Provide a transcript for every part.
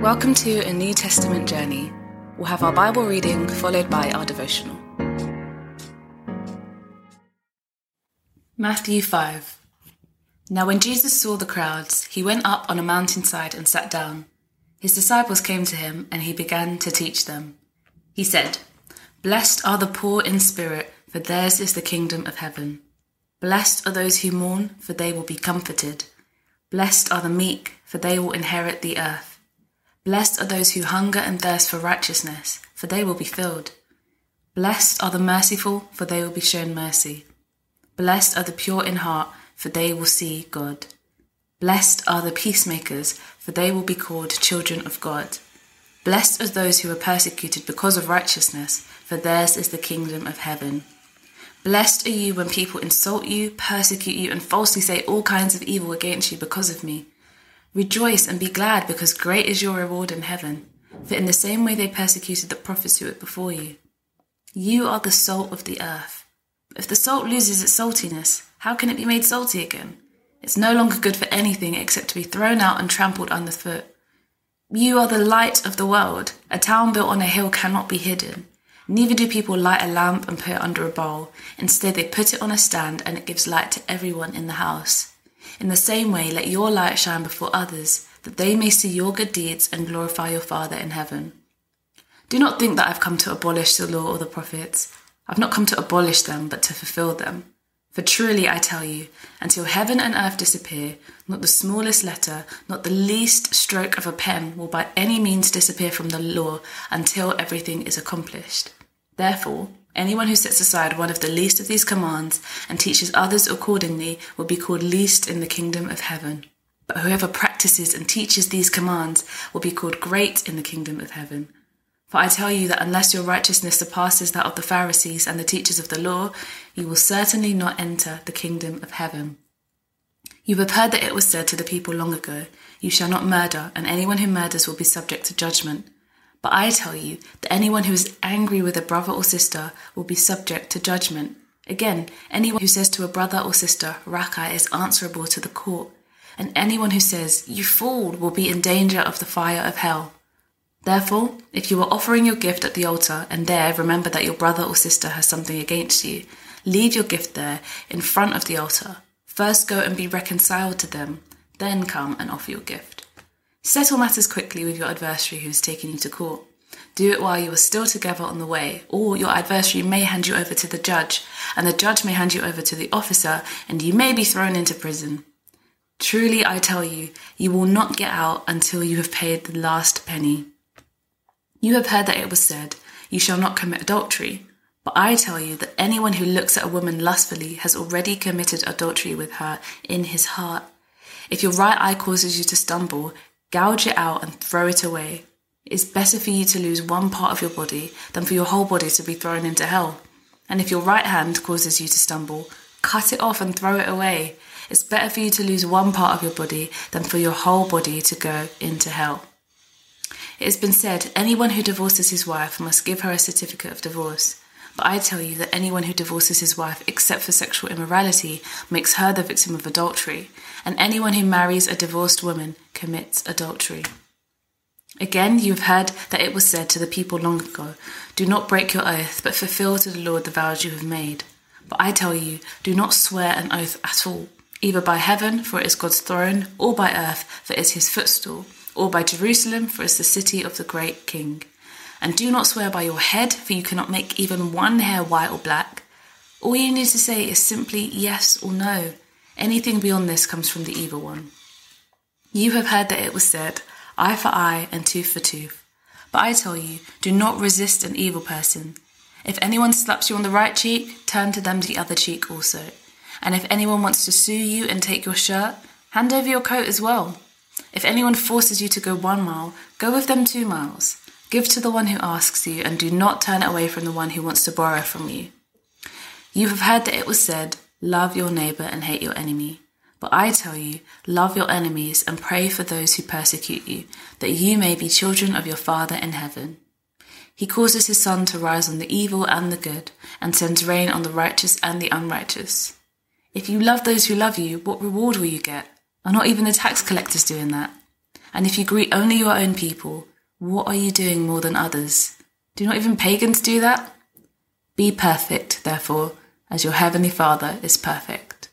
Welcome to a New Testament journey. We'll have our Bible reading followed by our devotional. Matthew 5. Now, when Jesus saw the crowds, he went up on a mountainside and sat down. His disciples came to him, and he began to teach them. He said, Blessed are the poor in spirit, for theirs is the kingdom of heaven. Blessed are those who mourn, for they will be comforted. Blessed are the meek, for they will inherit the earth. Blessed are those who hunger and thirst for righteousness, for they will be filled. Blessed are the merciful, for they will be shown mercy. Blessed are the pure in heart, for they will see God. Blessed are the peacemakers, for they will be called children of God. Blessed are those who are persecuted because of righteousness, for theirs is the kingdom of heaven. Blessed are you when people insult you, persecute you, and falsely say all kinds of evil against you because of me. Rejoice and be glad, because great is your reward in heaven. For in the same way they persecuted the prophets who were before you. You are the salt of the earth. If the salt loses its saltiness, how can it be made salty again? It's no longer good for anything except to be thrown out and trampled underfoot. You are the light of the world. A town built on a hill cannot be hidden. Neither do people light a lamp and put it under a bowl. Instead, they put it on a stand and it gives light to everyone in the house. In the same way, let your light shine before others, that they may see your good deeds and glorify your Father in heaven. Do not think that I've come to abolish the law or the prophets. I've not come to abolish them, but to fulfill them. For truly I tell you, until heaven and earth disappear, not the smallest letter, not the least stroke of a pen will by any means disappear from the law until everything is accomplished. Therefore, Anyone who sets aside one of the least of these commands and teaches others accordingly will be called least in the kingdom of heaven. But whoever practices and teaches these commands will be called great in the kingdom of heaven. For I tell you that unless your righteousness surpasses that of the Pharisees and the teachers of the law, you will certainly not enter the kingdom of heaven. You have heard that it was said to the people long ago, You shall not murder, and anyone who murders will be subject to judgment. But I tell you that anyone who is angry with a brother or sister will be subject to judgment. Again, anyone who says to a brother or sister, Raca, is answerable to the court. And anyone who says, You fool, will be in danger of the fire of hell. Therefore, if you are offering your gift at the altar and there remember that your brother or sister has something against you, leave your gift there in front of the altar. First go and be reconciled to them, then come and offer your gift. Settle matters quickly with your adversary who is taking you to court. Do it while you are still together on the way, or your adversary may hand you over to the judge, and the judge may hand you over to the officer, and you may be thrown into prison. Truly, I tell you, you will not get out until you have paid the last penny. You have heard that it was said, You shall not commit adultery. But I tell you that anyone who looks at a woman lustfully has already committed adultery with her in his heart. If your right eye causes you to stumble, Gouge it out and throw it away. It's better for you to lose one part of your body than for your whole body to be thrown into hell. And if your right hand causes you to stumble, cut it off and throw it away. It's better for you to lose one part of your body than for your whole body to go into hell. It has been said anyone who divorces his wife must give her a certificate of divorce. But I tell you that anyone who divorces his wife except for sexual immorality makes her the victim of adultery, and anyone who marries a divorced woman commits adultery. Again, you have heard that it was said to the people long ago, Do not break your oath, but fulfill to the Lord the vows you have made. But I tell you, do not swear an oath at all, either by heaven, for it is God's throne, or by earth, for it is his footstool, or by Jerusalem, for it is the city of the great king. And do not swear by your head, for you cannot make even one hair white or black. All you need to say is simply yes or no. Anything beyond this comes from the evil one. You have heard that it was said, eye for eye and tooth for tooth. But I tell you, do not resist an evil person. If anyone slaps you on the right cheek, turn to them the other cheek also. And if anyone wants to sue you and take your shirt, hand over your coat as well. If anyone forces you to go one mile, go with them two miles. Give to the one who asks you, and do not turn away from the one who wants to borrow from you. You have heard that it was said, Love your neighbor and hate your enemy. But I tell you, love your enemies and pray for those who persecute you, that you may be children of your Father in heaven. He causes his sun to rise on the evil and the good, and sends rain on the righteous and the unrighteous. If you love those who love you, what reward will you get? Are not even the tax collectors doing that? And if you greet only your own people, what are you doing more than others? Do not even pagans do that? Be perfect, therefore, as your heavenly Father is perfect.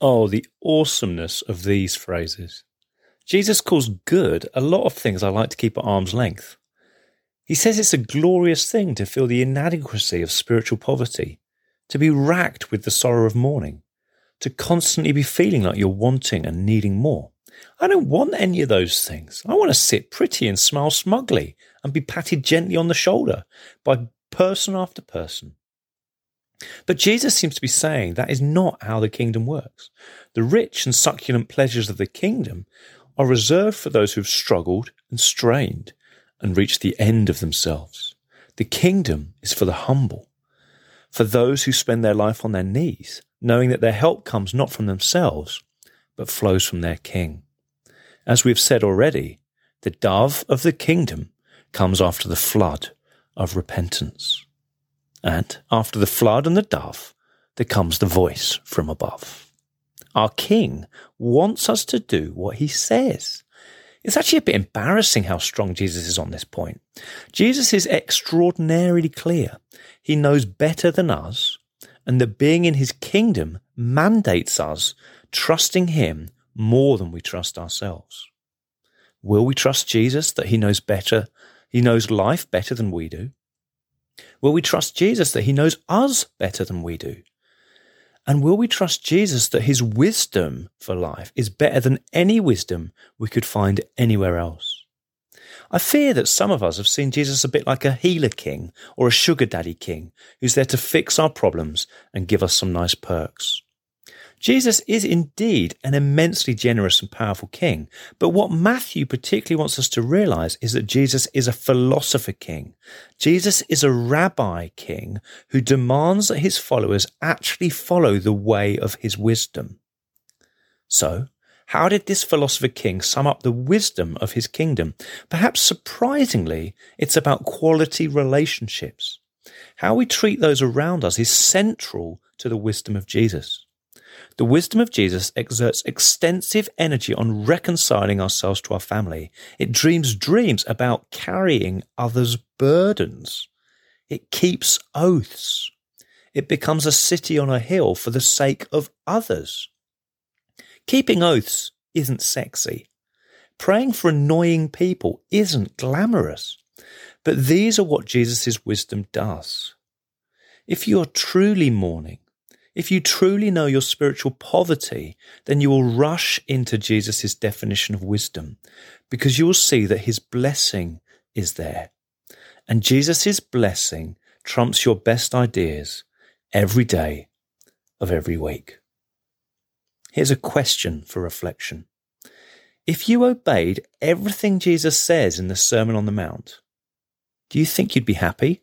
Oh, the awesomeness of these phrases. Jesus calls good a lot of things I like to keep at arm's length. He says it's a glorious thing to feel the inadequacy of spiritual poverty, to be racked with the sorrow of mourning, to constantly be feeling like you're wanting and needing more. I don't want any of those things. I want to sit pretty and smile smugly and be patted gently on the shoulder by person after person. But Jesus seems to be saying that is not how the kingdom works. The rich and succulent pleasures of the kingdom are reserved for those who've struggled and strained and reached the end of themselves. The kingdom is for the humble, for those who spend their life on their knees, knowing that their help comes not from themselves, but flows from their king. As we've said already, the dove of the kingdom comes after the flood of repentance. And after the flood and the dove, there comes the voice from above. Our King wants us to do what he says. It's actually a bit embarrassing how strong Jesus is on this point. Jesus is extraordinarily clear. He knows better than us, and that being in his kingdom mandates us trusting him more than we trust ourselves. Will we trust Jesus that he knows better? He knows life better than we do? Will we trust Jesus that he knows us better than we do? And will we trust Jesus that his wisdom for life is better than any wisdom we could find anywhere else? I fear that some of us have seen Jesus a bit like a healer king or a sugar daddy king who's there to fix our problems and give us some nice perks. Jesus is indeed an immensely generous and powerful king. But what Matthew particularly wants us to realize is that Jesus is a philosopher king. Jesus is a rabbi king who demands that his followers actually follow the way of his wisdom. So, how did this philosopher king sum up the wisdom of his kingdom? Perhaps surprisingly, it's about quality relationships. How we treat those around us is central to the wisdom of Jesus. The wisdom of Jesus exerts extensive energy on reconciling ourselves to our family. It dreams dreams about carrying others' burdens. It keeps oaths. It becomes a city on a hill for the sake of others. Keeping oaths isn't sexy. Praying for annoying people isn't glamorous. But these are what Jesus' wisdom does. If you're truly mourning, if you truly know your spiritual poverty, then you will rush into Jesus' definition of wisdom because you will see that his blessing is there. And Jesus' blessing trumps your best ideas every day of every week. Here's a question for reflection. If you obeyed everything Jesus says in the Sermon on the Mount, do you think you'd be happy?